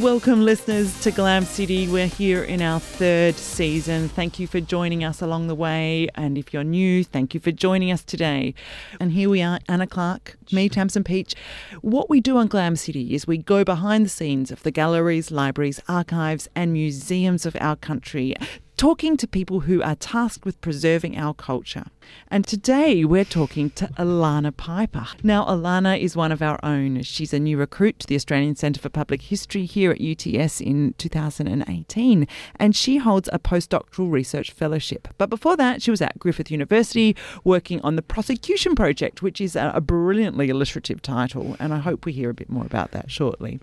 Welcome, listeners, to Glam City. We're here in our third season. Thank you for joining us along the way. And if you're new, thank you for joining us today. And here we are, Anna Clark, me, Tamson Pietsch. What we do on Glam City is we go behind the scenes of the galleries, libraries, archives, and museums of our country talking to people who are tasked with preserving our culture. And today we're talking to Alana Piper. Now, Alana is one of our own. She's a new recruit to the Australian Centre for Public History here at UTS in 2018, and she holds a postdoctoral research fellowship. But before that, she was at Griffith University working on the Prosecution Project, which is a brilliantly alliterative title, and I hope we hear a bit more about that shortly.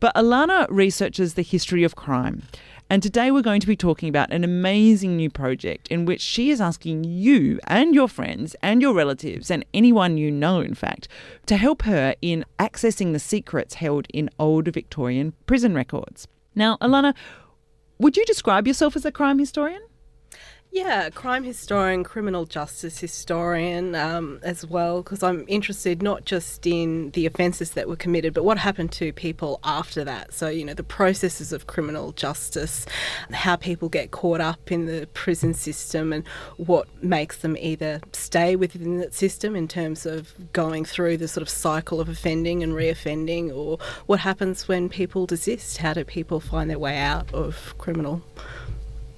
But Alana researches the history of crime. And today we're going to be talking about an amazing new project in which she is asking you and your friends and your relatives and anyone you know, in fact, to help her in accessing the secrets held in old Victorian prison records. Now, Alana, would you describe yourself as a crime historian? Yeah, crime historian, criminal justice historian um, as well, because I'm interested not just in the offences that were committed, but what happened to people after that. So, you know, the processes of criminal justice, how people get caught up in the prison system, and what makes them either stay within that system in terms of going through the sort of cycle of offending and reoffending, or what happens when people desist. How do people find their way out of criminal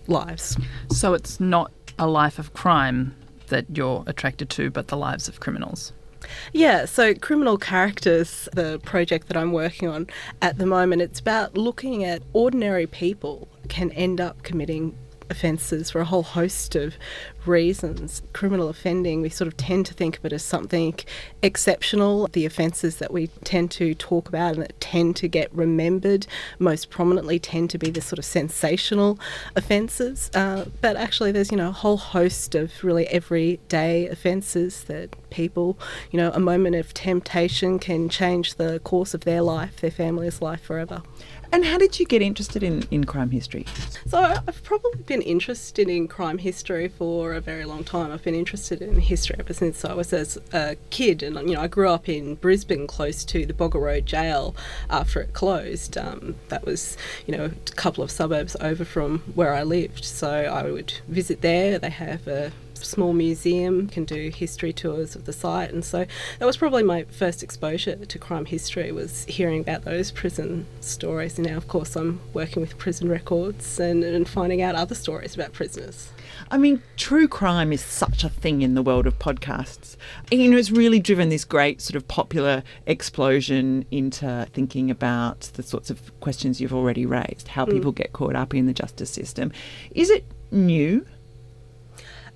lives. So it's not a life of crime that you're attracted to, but the lives of criminals. Yeah, so Criminal Characters, the project that I'm working on at the moment, it's about looking at ordinary people can end up committing offences for a whole host of reasons. Criminal offending, we sort of tend to think of it as something exceptional. The offences that we tend to talk about and that tend to get remembered most prominently tend to be the sort of sensational offences. Uh, but actually, there's you know a whole host of really everyday offences that people, you know, a moment of temptation can change the course of their life, their family's life forever. And how did you get interested in, in crime history? So I've probably been interested in crime history for a very long time. I've been interested in history ever since I was as a kid, and you know I grew up in Brisbane, close to the Boggo Road Jail after it closed. Um, that was you know a couple of suburbs over from where I lived, so I would visit there. They have a small museum, can do history tours of the site, and so that was probably my first exposure to crime history was hearing about those prison stories. And now, of course, I'm working with prison records and, and finding out other stories about prisoners. I mean, true crime is such a thing in the world of podcasts. You know, it's really driven this great sort of popular explosion into thinking about the sorts of questions you've already raised, how mm. people get caught up in the justice system. Is it new?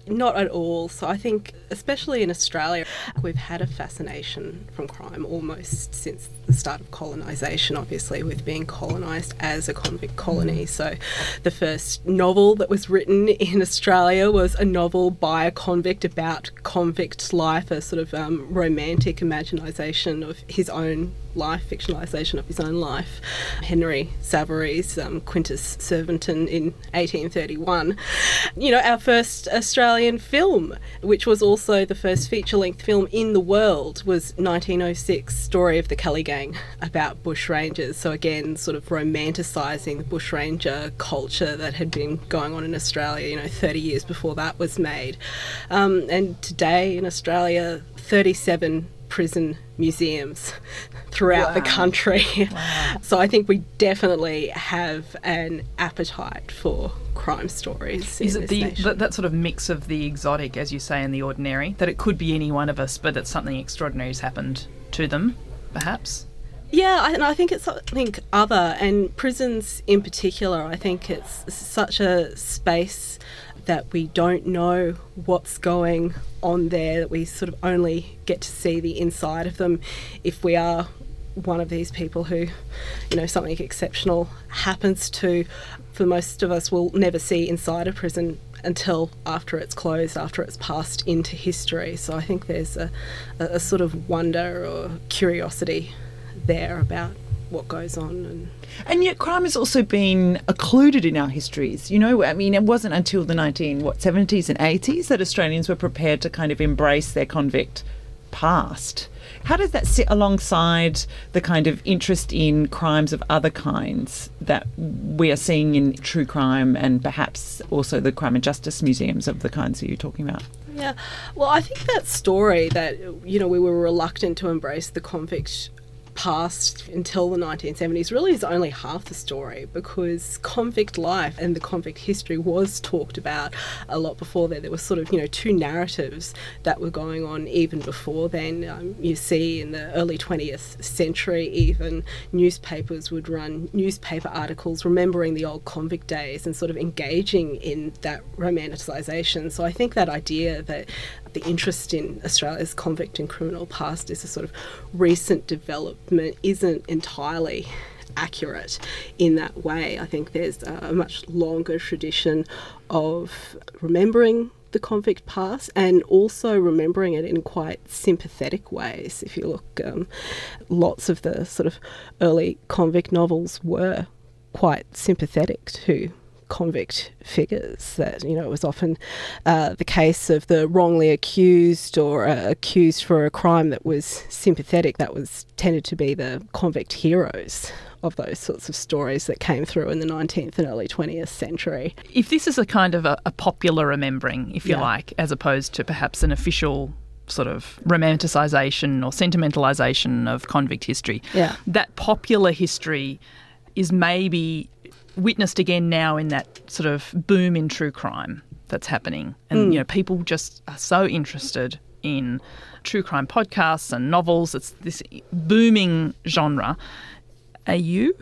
Not at all. So I think, especially in Australia, we've had a fascination from crime almost since the start of colonisation, obviously, with being colonised as a convict colony. So the first novel that was written in Australia was a novel by a convict about convict life, a sort of um, romantic imaginisation of his own life, fictionalisation of his own life. Henry Savery's, um, Quintus Servinton in 1831. You know, our first Australian film, which was also the first feature length film in the world, was 1906 Story of the Kelly Gang about bushrangers. So, again, sort of romanticising the bushranger culture that had been going on in Australia, you know, 30 years before that was made. Um, and today in Australia, 37 prison museums throughout wow. the country. Wow. so I think we definitely have an appetite for crime stories. Is it the that, that sort of mix of the exotic, as you say, and the ordinary? That it could be any one of us, but that something extraordinary has happened to them, perhaps? Yeah, and I think it's something other, and prisons in particular. I think it's such a space that we don't know what's going on there, that we sort of only get to see the inside of them if we are one of these people who, you know, something exceptional happens to. For most of us, we'll never see inside a prison until after it's closed, after it's passed into history. So I think there's a, a, sort of wonder or curiosity there about what goes on and and yet crime has also been occluded in our histories you know i mean it wasn't until the 19 what 70s and 80s that australians were prepared to kind of embrace their convict past. How does that sit alongside the kind of interest in crimes of other kinds that we are seeing in true crime and perhaps also the crime and justice museums of the kinds that you're talking about? Yeah, well, I think that story that, you know, we were reluctant to embrace the convict past until the 1970s really is only half the story because convict life and the convict history was talked about a lot before there. There were sort of, you know, two narratives that were going on even before then. Um, you see in the early 20th century, even newspapers would run newspaper articles remembering the old convict days and sort of engaging in that romanticisation. So I think that idea that the interest in Australia's convict and criminal past is a sort of recent development isn't entirely accurate in that way. I think there's a much longer tradition of remembering the convict past and also remembering it in quite sympathetic ways. If you look, um, lots of the sort of early convict novels were quite sympathetic to convict figures. That you know it was often uh, the case of the wrongly accused or uh, accused for a crime that was sympathetic. That was tended to be the convict heroes of those sorts of stories that came through in the 19th and early 20th century. If this is a kind of a, a popular remembering, if you Yeah. like, as opposed to perhaps an official sort of romanticisation or sentimentalisation of convict history, Yeah. that popular history is maybe witnessed again now in that sort of boom in true crime that's happening. And, hmm. you know, people just are so interested in true crime podcasts and novels. It's this booming genre. Are you?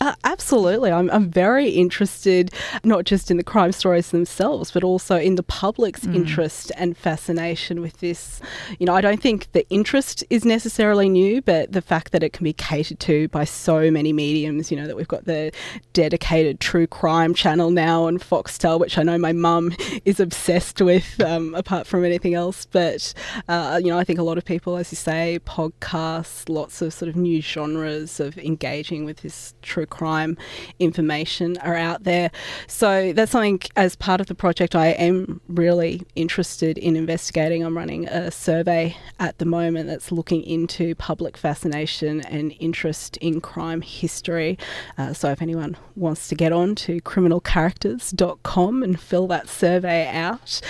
Uh, absolutely. I'm, I'm very interested not just in the crime stories themselves, but also in the public's interest and fascination with this. You know, I don't think the interest is necessarily new, but the fact that it can be catered to by so many mediums, you know, that we've got the dedicated true crime channel now on Foxtel, which I know my mum is obsessed with, um, apart from anything else. But, uh, you know, I think a lot of people, as you say, podcasts, lots of sort of new genres of engaging with this true crime information are out there. So that's something as part of the project I am really interested in investigating. I'm running a survey at the moment that's looking into public fascination and interest in crime history. Uh, so if anyone wants to get on to criminalcharacters.com and fill that survey out,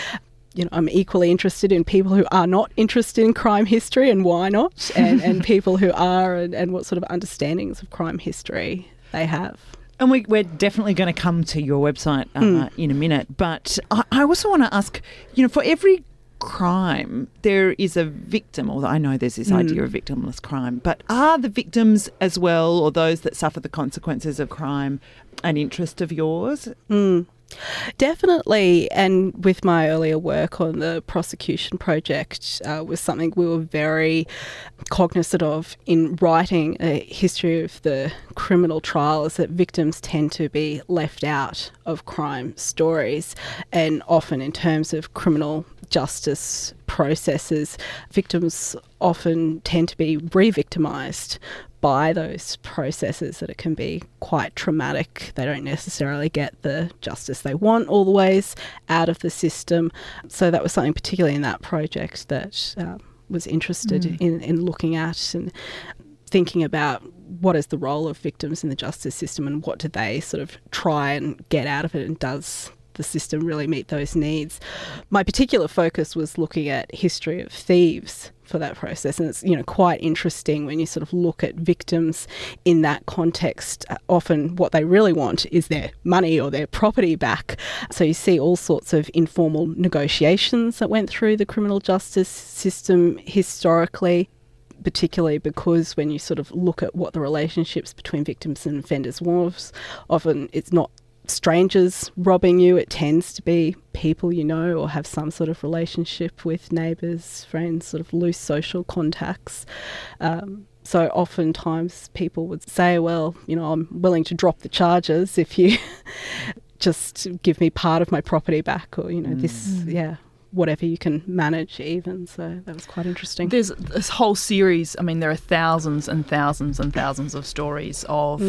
you know, I'm equally interested in people who are not interested in crime history and why not, and, and people who are and, and what sort of understandings of crime history they have. And we, we're definitely going to come to your website uh, hmm. in a minute. But I, I also want to ask you know, for every crime, there is a victim, although I know there's this hmm. idea of victimless crime, but are the victims as well, or those that suffer the consequences of crime, an interest of yours? Hmm. Definitely, and with my earlier work on the prosecution project, uh, was something we were very cognizant of in writing a history of the criminal trials that victims tend to be left out of crime stories, and often in terms of criminal justice processes, victims often tend to be re victimised by those processes that it can be quite traumatic. They don't necessarily get the justice they want all the ways out of the system. So that was something particularly in that project that uh, was interested in, in looking at and thinking about what is the role of victims in the justice system and what do they sort of try and get out of it and does the system really meet those needs. My particular focus was looking at history of thieves for that process and it's you know quite interesting when you sort of look at victims in that context Uh, often what they really want is their money or their property back so you see all sorts of informal negotiations that went through the criminal justice system historically particularly because when you sort of look at what the relationships between victims and offenders was, often it's not strangers robbing you, it tends to be people you know or have some sort of relationship with neighbours, friends, sort of loose social contacts. Um, so oftentimes people would say, well, you know, I'm willing to drop the charges if you just give me part of my property back or, you know, this, yeah, whatever you can manage even. So that was quite interesting. There's this whole series. I mean, there are thousands and thousands and thousands of stories of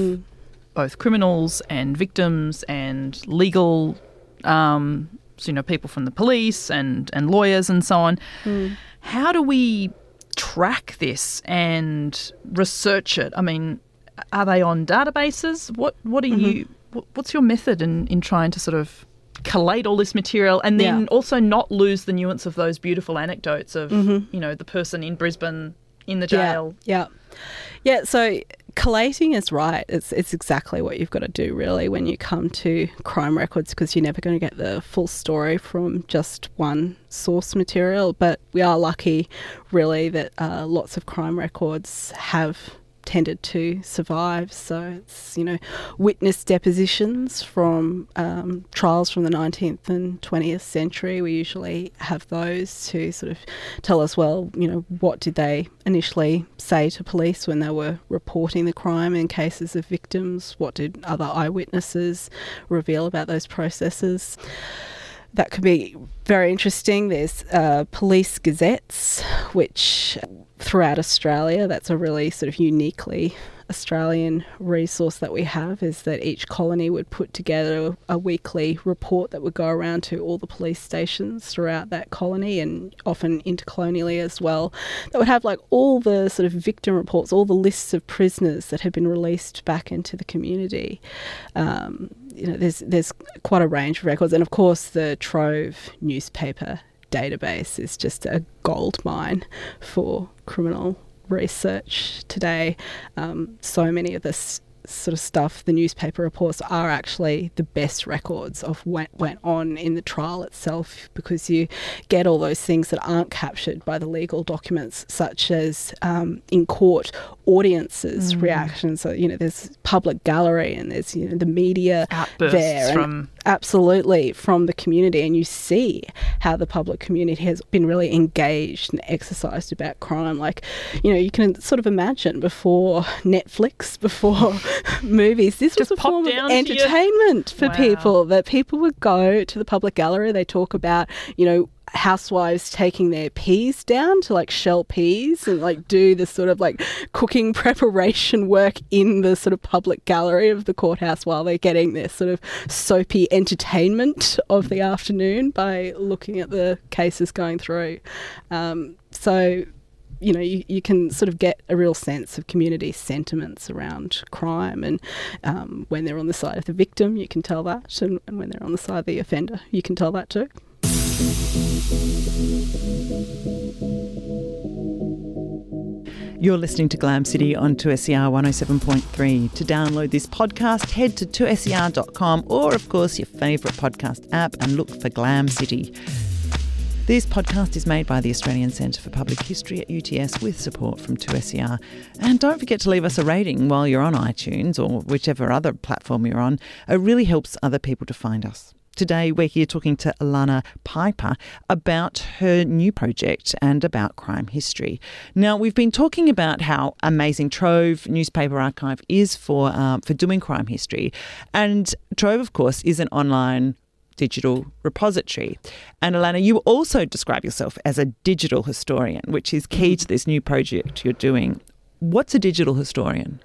both criminals and victims and legal, um, so, you know, people from the police and, and lawyers and so on. How do we track this and research it? I mean, are they on databases? What what are Mm-hmm. you? What's your method in in trying to sort of collate all this material and then Yeah. also not lose the nuance of those beautiful anecdotes of Mm-hmm. you know the person in Brisbane in the jail. Yeah, yeah, yeah. So collating is right. It's it's exactly what you've got to do really when you come to crime records because you're never going to get the full story from just one source material. But we are lucky, really, that uh, lots of crime records have tended to survive. So it's, you know, witness depositions from um, trials from the 19th and 20th century. We usually have those to sort of tell us, well, you know, what did they initially say to police when they were reporting the crime in cases of victims? What did other eyewitnesses reveal about those processes? That could be very interesting. There's uh, police gazettes, which throughout Australia, that's a really sort of uniquely Australian resource that we have is that each colony would put together a weekly report that would go around to all the police stations throughout that colony and often intercolonially as well. That would have like all the sort of victim reports, all the lists of prisoners that had been released back into the community. Um, you know, there's there's quite a range of records, and of course the Trove newspaper database is just a gold mine for criminal research today. Um, so many of this sort of stuff, the newspaper reports are actually the best records of what went on in the trial itself because you get all those things that aren't captured by the legal documents, such as um, in court audiences' reactions. So, you know, there's public gallery and there's, you know, the media Outbursts there. and from absolutely from the community and you see how the public community has been really engaged and exercised about crime like you know you can sort of imagine before netflix before movies this Just was a form of to your- entertainment for Wow. people that people would go to the public gallery they talk about you know housewives taking their peas down to like shell peas and like do the sort of like cooking preparation work in the sort of public gallery of the courthouse while they're getting their sort of soapy entertainment of the afternoon by looking at the cases going through. Um, so you know, you, you can sort of get a real sense of community sentiments around crime. And um, when they're on the side of the victim, you can tell that. And, and when they're on the side of the offender, you can tell that too. You're listening to Glam City on 2SER 107.3. To download this podcast, head to 2SER.com or, of course, your favourite podcast app and look for Glam City. This podcast is made by the Australian Centre for Public History at UTS with support from 2SER. And don't forget to leave us a rating while you're on iTunes or whichever other platform you're on. It really helps other people to find us. Today, we're here talking to Alana Piper about her new project and about crime history. Now, we've been talking about how amazing Trove newspaper archive is for um, for doing crime history, and Trove, of course, is an online digital repository. And Alana, you also describe yourself as a digital historian, which is key to this new project you're doing. What's a digital historian?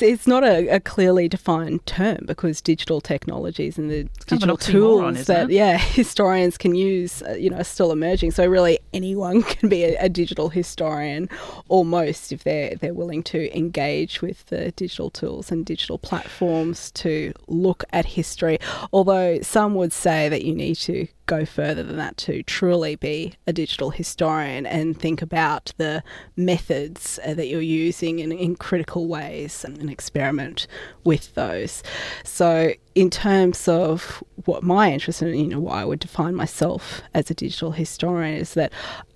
It's not a, a clearly defined term because digital technologies and the kind of an digital oxymoron, tools isn't that yeah historians can use, uh, you know, are still emerging. So really, anyone can be a, a digital historian, almost if they're they're willing to engage with the digital tools and digital platforms to look at history. Although some would say that you need to go further than that to truly be a digital historian and think about the methods uh, that you're using in, in critical ways and, and experiment with those. So, in terms of what my interest in, you know, why I would define myself as a digital historian is that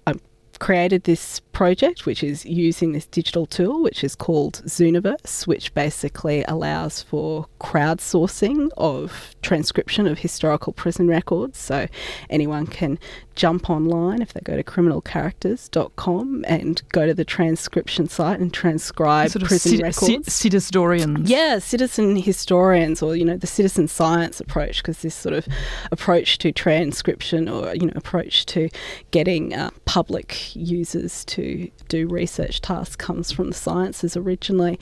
I'm created this project which is using this digital tool which is called Zooniverse, which basically allows for crowdsourcing of transcription of historical prison records. So anyone can jump online if they go to criminalcharacters.com and go to the transcription site and transcribe sort of prison cit- records. cit- citizenorians. Yeah, citizen historians or, you know, the citizen science approach, because this sort of approach to transcription or, you know, approach to getting uh, public users to do research tasks comes from the sciences originally.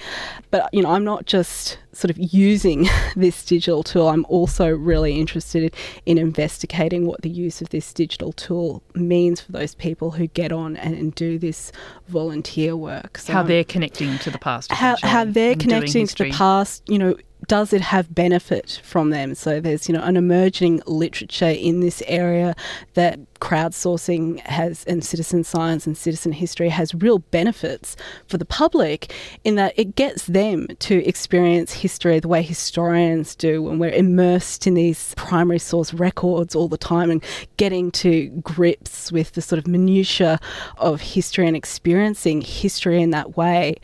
But, you know, I'm not just sort of using this digital tool, I'm also really interested in investigating what the use of this digital tool means for those people who get on and, and do this volunteer work. So how they're connecting to the past. How, how they're connecting to the past, you know, does it have benefit from them? So there's you know an emerging literature in this area that crowdsourcing has and citizen science and citizen history has real benefits for the public in that it gets them to experience history the way historians do when we're immersed in these primary source records all the time and getting to grips with the sort of minutiae of history and experiencing history in that way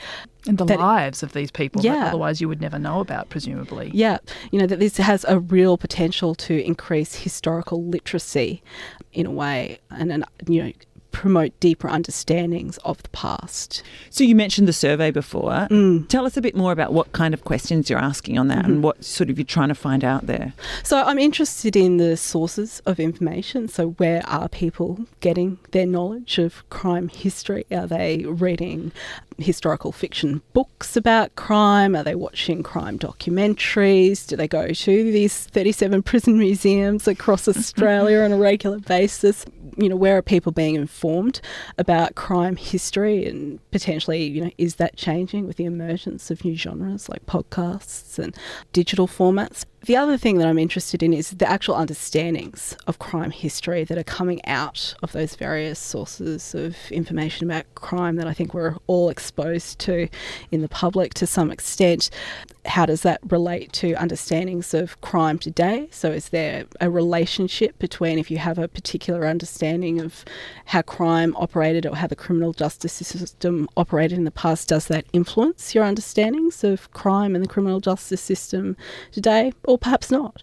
and the lives of these people yeah. that otherwise you would never know about, presumably. Yeah, you know, that this has a real potential to increase historical literacy in a way and, an, you know, promote deeper understandings of the past. So you mentioned the survey before. Mm. Tell us a bit more about what kind of questions you're asking on that mm-hmm. and what sort of you're trying to find out there. So I'm interested in the sources of information. So where are people getting their knowledge of crime history? Are they reading historical fiction books about crime? Are they watching crime documentaries? Do they go to these 37 prison museums across Australia on a regular basis? You know, where are people being informed about crime history and potentially, you know, is that changing with the emergence of new genres like podcasts and digital formats? The other thing that I'm interested in is the actual understandings of crime history that are coming out of those various sources of information about crime that I think we're all exposed to in the public to some extent. How does that relate to understandings of crime today? So, is there a relationship between if you have a particular understanding of how crime operated or how the criminal justice system operated in the past, does that influence your understandings of crime and the criminal justice system today? Or perhaps not.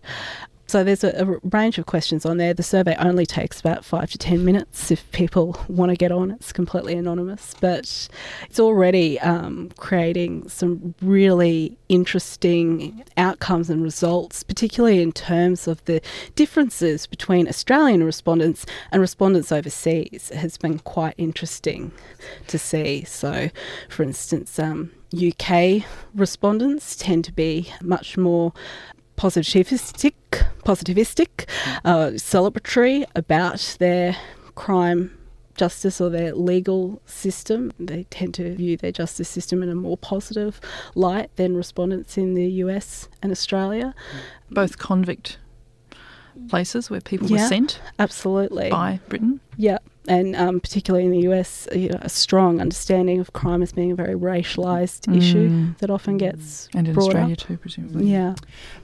So there's a, a, range of questions on there. The survey only takes about five to ten minutes if people want to get on. It's completely anonymous, but it's already um, creating some really interesting outcomes and results, particularly in terms of the differences between Australian respondents and respondents overseas. It has been quite interesting to see. So, for instance, um, UK respondents tend to be much more positivistic, positivistic, uh, celebratory about their crime justice or their legal system. They tend to view their justice system in a more positive light than respondents in the US and Australia. Both convict places where people yeah, were sent absolutely by Britain. Yeah, and um, particularly in the US, you know, a strong understanding of crime as being a very racialised mm. issue that often gets and in brought Australia up. too, presumably. Yeah,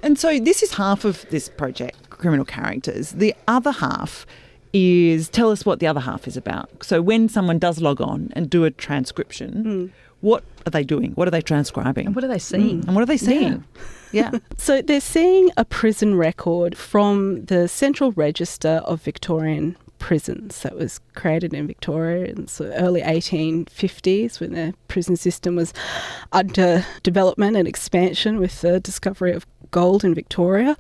and so this is half of this project, criminal characters. The other half is tell us what the other half is about. So when someone does log on and do a transcription. Mm. What are they doing? What are they transcribing? And what are they seeing? Mm. And what are they seeing? Yeah. yeah. so they're seeing a prison record from the Central Register of Victorian prisons that was created in Victoria in the early 1850s when the prison system was under development and expansion with the discovery of gold in Victoria.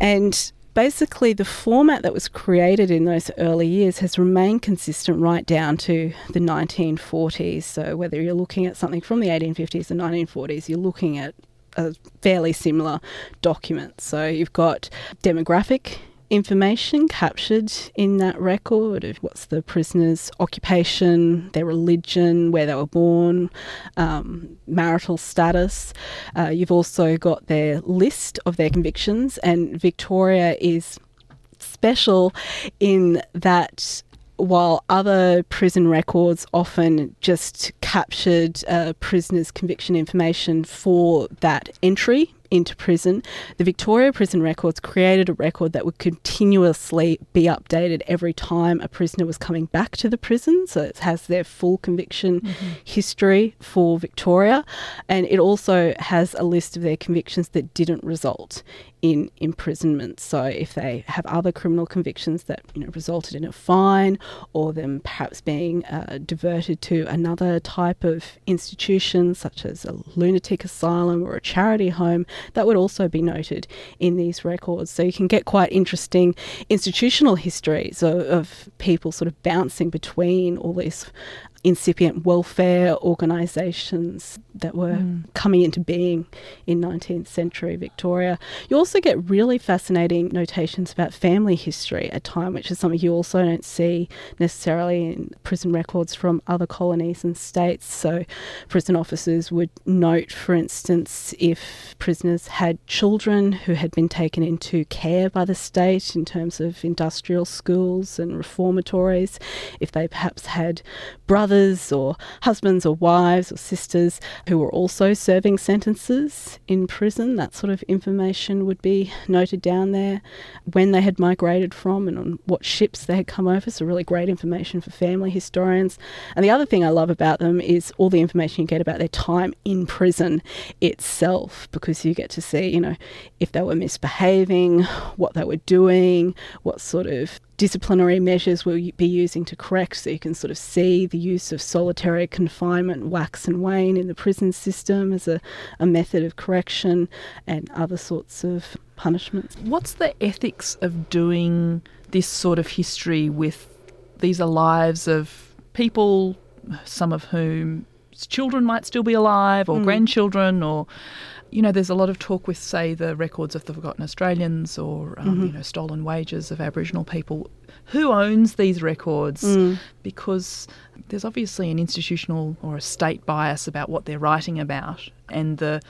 And basically the format that was created in those early years has remained consistent right down to the 1940s. So whether you're looking at something from the 1850s and 1940s, you're looking at a fairly similar document. So you've got demographic information captured in that record of what's the prisoner's occupation, their religion, where they were born, um, marital status. Uh, you've also got their list of their convictions, and Victoria is special in that while other prison records often just captured uh, prisoners' conviction information for that entry into prison, the Victoria Prison Records created a record that would continuously be updated every time a prisoner was coming back to the prison. So it has their full conviction mm-hmm. history for Victoria, and it also has a list of their convictions that didn't result in imprisonment. So if they have other criminal convictions that you know resulted in a fine, or them perhaps being uh, diverted to another type of institution, such as a lunatic asylum or a charity home, that would also be noted in these records. So you can get quite interesting institutional histories of, of people sort of bouncing between all these incipient welfare organisations that were mm. coming into being in 19th century Victoria. You also get really fascinating notations about family history at time, which is something you also don't see necessarily in prison records from other colonies and states. So, prison officers would note, for instance, if prisoners had children who had been taken into care by the state in terms of industrial schools and reformatories, if they perhaps had brothers or husbands or wives or sisters who were also serving sentences in prison, that sort of information would be noted down there, when they had migrated from and on what ships they had come over. So, really great information for family historians. And the other thing I love about them is all the information you get about their time in prison itself, because you get to see, you know, if they were misbehaving, what they were doing, what sort of disciplinary measures we'll be using to correct so you can sort of see the use of solitary confinement wax and wane in the prison system as a, a method of correction and other sorts of punishments. What's the ethics of doing this sort of history with these are lives of people, some of whom children might still be alive or mm. grandchildren or you know, there's a lot of talk with, say, the records of the Forgotten Australians or, um, you mm-hmm. know, stolen wages of Aboriginal people. Who owns these records? Mm. Because there's obviously an institutional or a state bias about what they're writing about, and the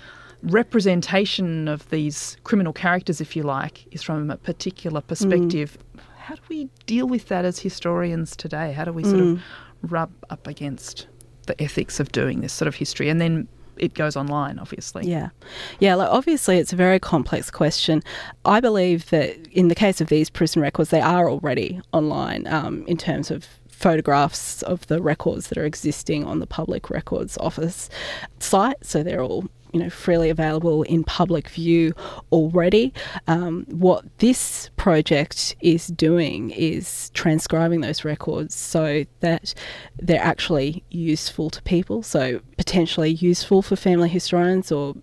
representation of these criminal characters, if you like, is from a particular mm. perspective. How do we deal with that as historians today? How do we sort of mm. rub up against the ethics of doing this sort of history? And then it goes online, obviously. Yeah. Yeah, like obviously it's a very complex question. I believe that in the case of these prison records, they are already online um, in terms of photographs of the records that are existing on the Public Records Office site. So they're all you know freely available in public view already. Um, what this project is doing is transcribing those records so that they're actually useful to people. So potentially useful for family historians or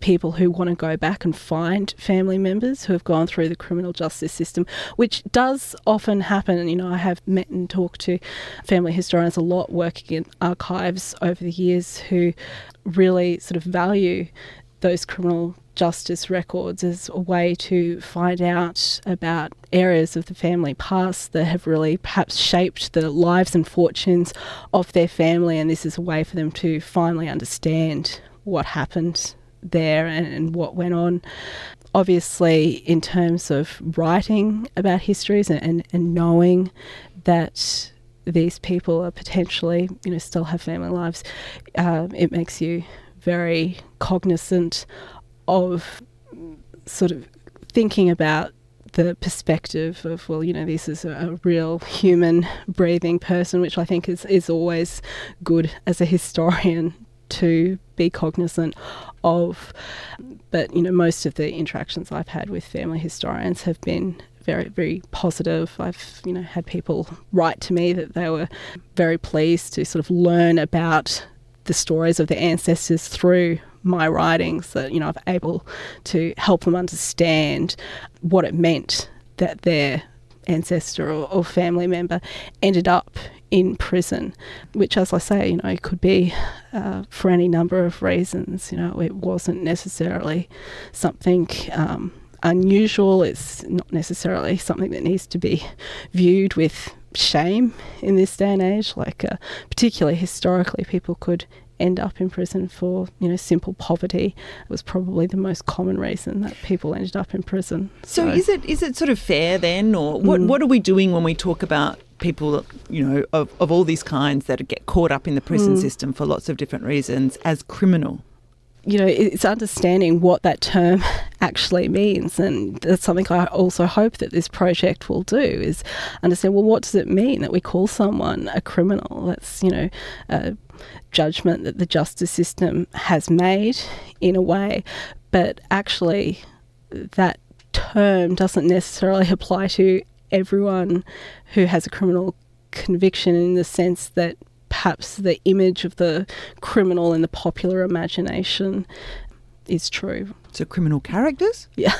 people who want to go back and find family members who have gone through the criminal justice system, which does often happen. You know, I have met and talked to family historians a lot working in archives over the years who really sort of value those criminal justice records as a way to find out about areas of the family past that have really perhaps shaped the lives and fortunes of their family, and this is a way for them to finally understand what happened there and, and what went on. Obviously, in terms of writing about histories and, and, and knowing that these people are potentially, you know, still have family lives, uh, it makes you very cognizant of sort of thinking about the perspective of well you know this is a, real human breathing person which i think is is always good as a historian to be cognizant of. But, you know, most of the interactions I've had with family historians have been very, very positive. I've, you know, had people write to me that they were very pleased to sort of learn about the stories of their ancestors through my writings, that, you know, I'm able to help them understand what it meant that their ancestor or, or family member ended up in prison, which, as I say, you know, could be uh, for any number of reasons. You know, it wasn't necessarily something um, unusual. It's not necessarily something that needs to be viewed with shame in this day and age. Like, uh, particularly historically, people could end up in prison for you know simple poverty it was probably the most common reason that people ended up in prison so, so is it is it sort of fair then or what mm. what are we doing when we talk about people, you know, of, of all these kinds that get caught up in the prison mm. system for lots of different reasons as criminal? You know, it's understanding what that term actually means, and that's something I also hope that this project will do is understand. Well, what does it mean that we call someone a criminal? That's you know, a judgment that the justice system has made in a way, but actually, that term doesn't necessarily apply to everyone who has a criminal conviction in the sense that perhaps the image of the criminal in the popular imagination is true. So criminal characters? Yeah.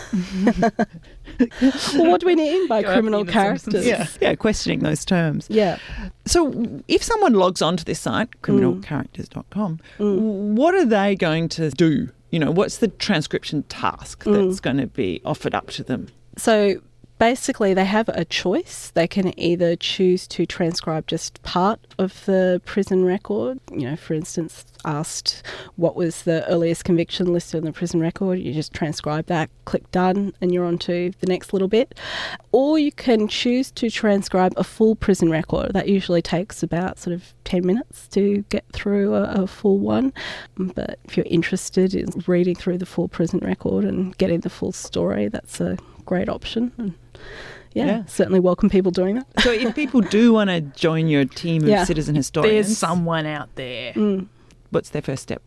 well, what do we mean by Go up criminal characters? Simpsons. Yeah, questioning those terms. Yeah. So if someone logs onto this site, criminalcharacters.com, mm. mm. what are they going to do? You know, what's the transcription task mm. that's going to be offered up to them? So basically, they have a choice. They can either choose to transcribe just part of the prison record. You know, for instance, asked what was the earliest conviction listed in the prison record, you just transcribe that, click done, and you're on to the next little bit. Or you can choose to transcribe a full prison record. That usually takes about sort of 10 minutes to get through a, a full one. But if you're interested in reading through the full prison record and getting the full story, that's a great option. And yeah, Yeah. certainly welcome people doing that. So if people do want to join your team of Yeah. citizen historians, There's someone out there. Mm. what's their first step?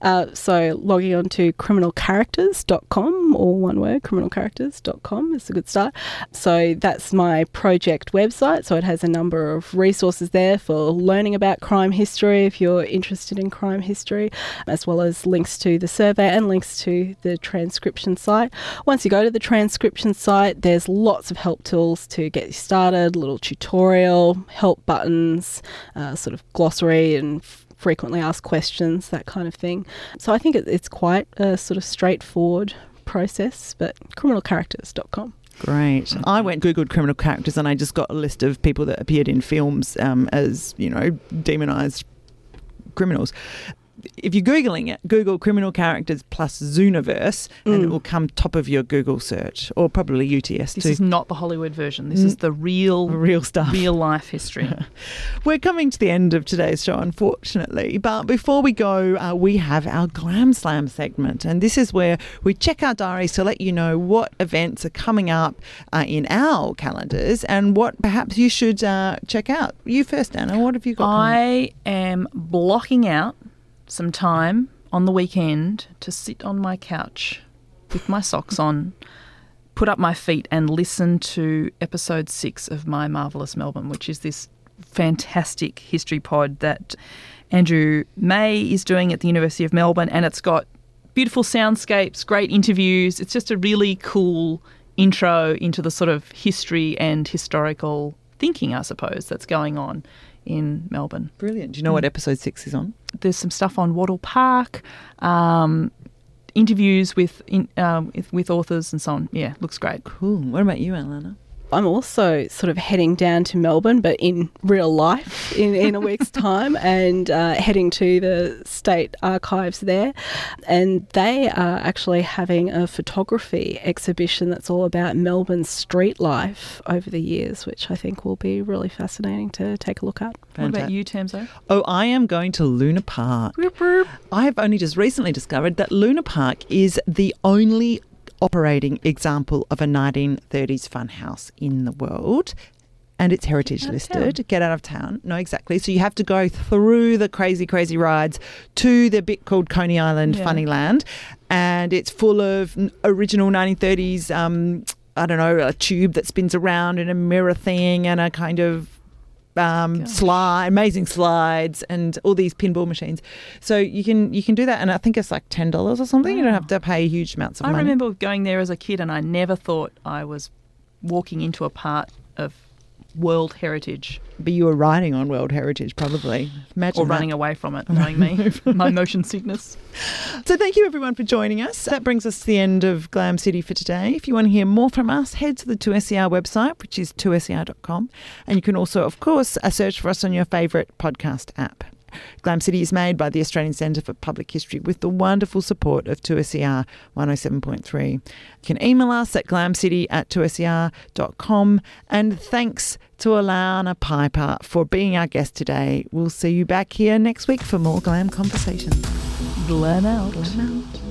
Uh, so logging on to criminalcharacters.com or one word criminalcharacters.com is a good start. So that's my project website. So it has a number of resources there for learning about crime history if you're interested in crime history as well as links to the survey and links to the transcription site. Once you go to the transcription site there's lots of help tools to get you started little tutorial help buttons uh, sort of glossary and frequently asked questions, that kind of thing. So I think it, it's quite a sort of straightforward process, but criminalcharacters.com. Great. I went googled criminal characters and I just got a list of people that appeared in films um, as you know demonized criminals. If you're googling it, Google criminal characters plus Zooniverse, and it will come top of your Google search, or probably UTS This too. is not the Hollywood version. This is the real, Real stuff. real life history. We're coming to the end of today's show, unfortunately. But before we go, uh, we have our Glam Slam segment. And this is where we check our diaries to let you know what events are coming up uh, in our calendars and what perhaps you should uh, check out. You first, Anna. What have you got? coming? I am blocking out some time on the weekend to sit on my couch with my socks on, put up my feet, and listen to episode six of My Marvelous Melbourne, which is this fantastic history pod that Andrew May is doing at the University of Melbourne. And it's got beautiful soundscapes, great interviews. It's just a really cool intro into the sort of history and historical thinking, I suppose, that's going on in Melbourne Brilliant. Do you know what episode six is on? there's some stuff on Wattle Park, um, interviews with in, um, with, with authors and so on. Yeah, looks great. Cool. What about you, Alana? I'm also sort of heading down to Melbourne, but in real life in, in a week's time, and uh, heading to the state archives there. And they are actually having a photography exhibition that's all about Melbourne's street life over the years, which I think will be really fascinating to take a look at. What about Fantastic. you, Tamzo? Oh, I am going to Luna Park. I have only just recently discovered that Luna Park is the only operating example of a 1930s funhouse in the world. And it's heritage of listed. Get out of town. No, exactly. So you have to go through the crazy, crazy rides to the bit called Coney Island Yeah. Funnyland. And it's full of original 1930s, um, I don't know, a tube that spins around and a mirror thing and a kind of um, slide, amazing slides, and all these pinball machines. So you can you can do that, and I think it's like ten dollars or something. You don't have to pay huge amounts of I money. I remember going there as a kid, and I never thought I was walking into a part of World Heritage but you were riding on World Heritage, probably. Imagine or that. running away from it, knowing me, my motion sickness. So thank you everyone for joining us. That brings us to the end of Glam City for today. If you want to hear more from us, head to the 2SER website, which is 2SER.com. And you can also, of course, uh, search for us on your favourite podcast app. Glam City is made by the Australian Centre for Public History with the wonderful support of 2SER 107.3. You can email us at glamcity at 2SER.com. And thanks to Alana Piper for being our guest today. We'll see you back here next week for more Glam Conversations. Glam out. Glam out.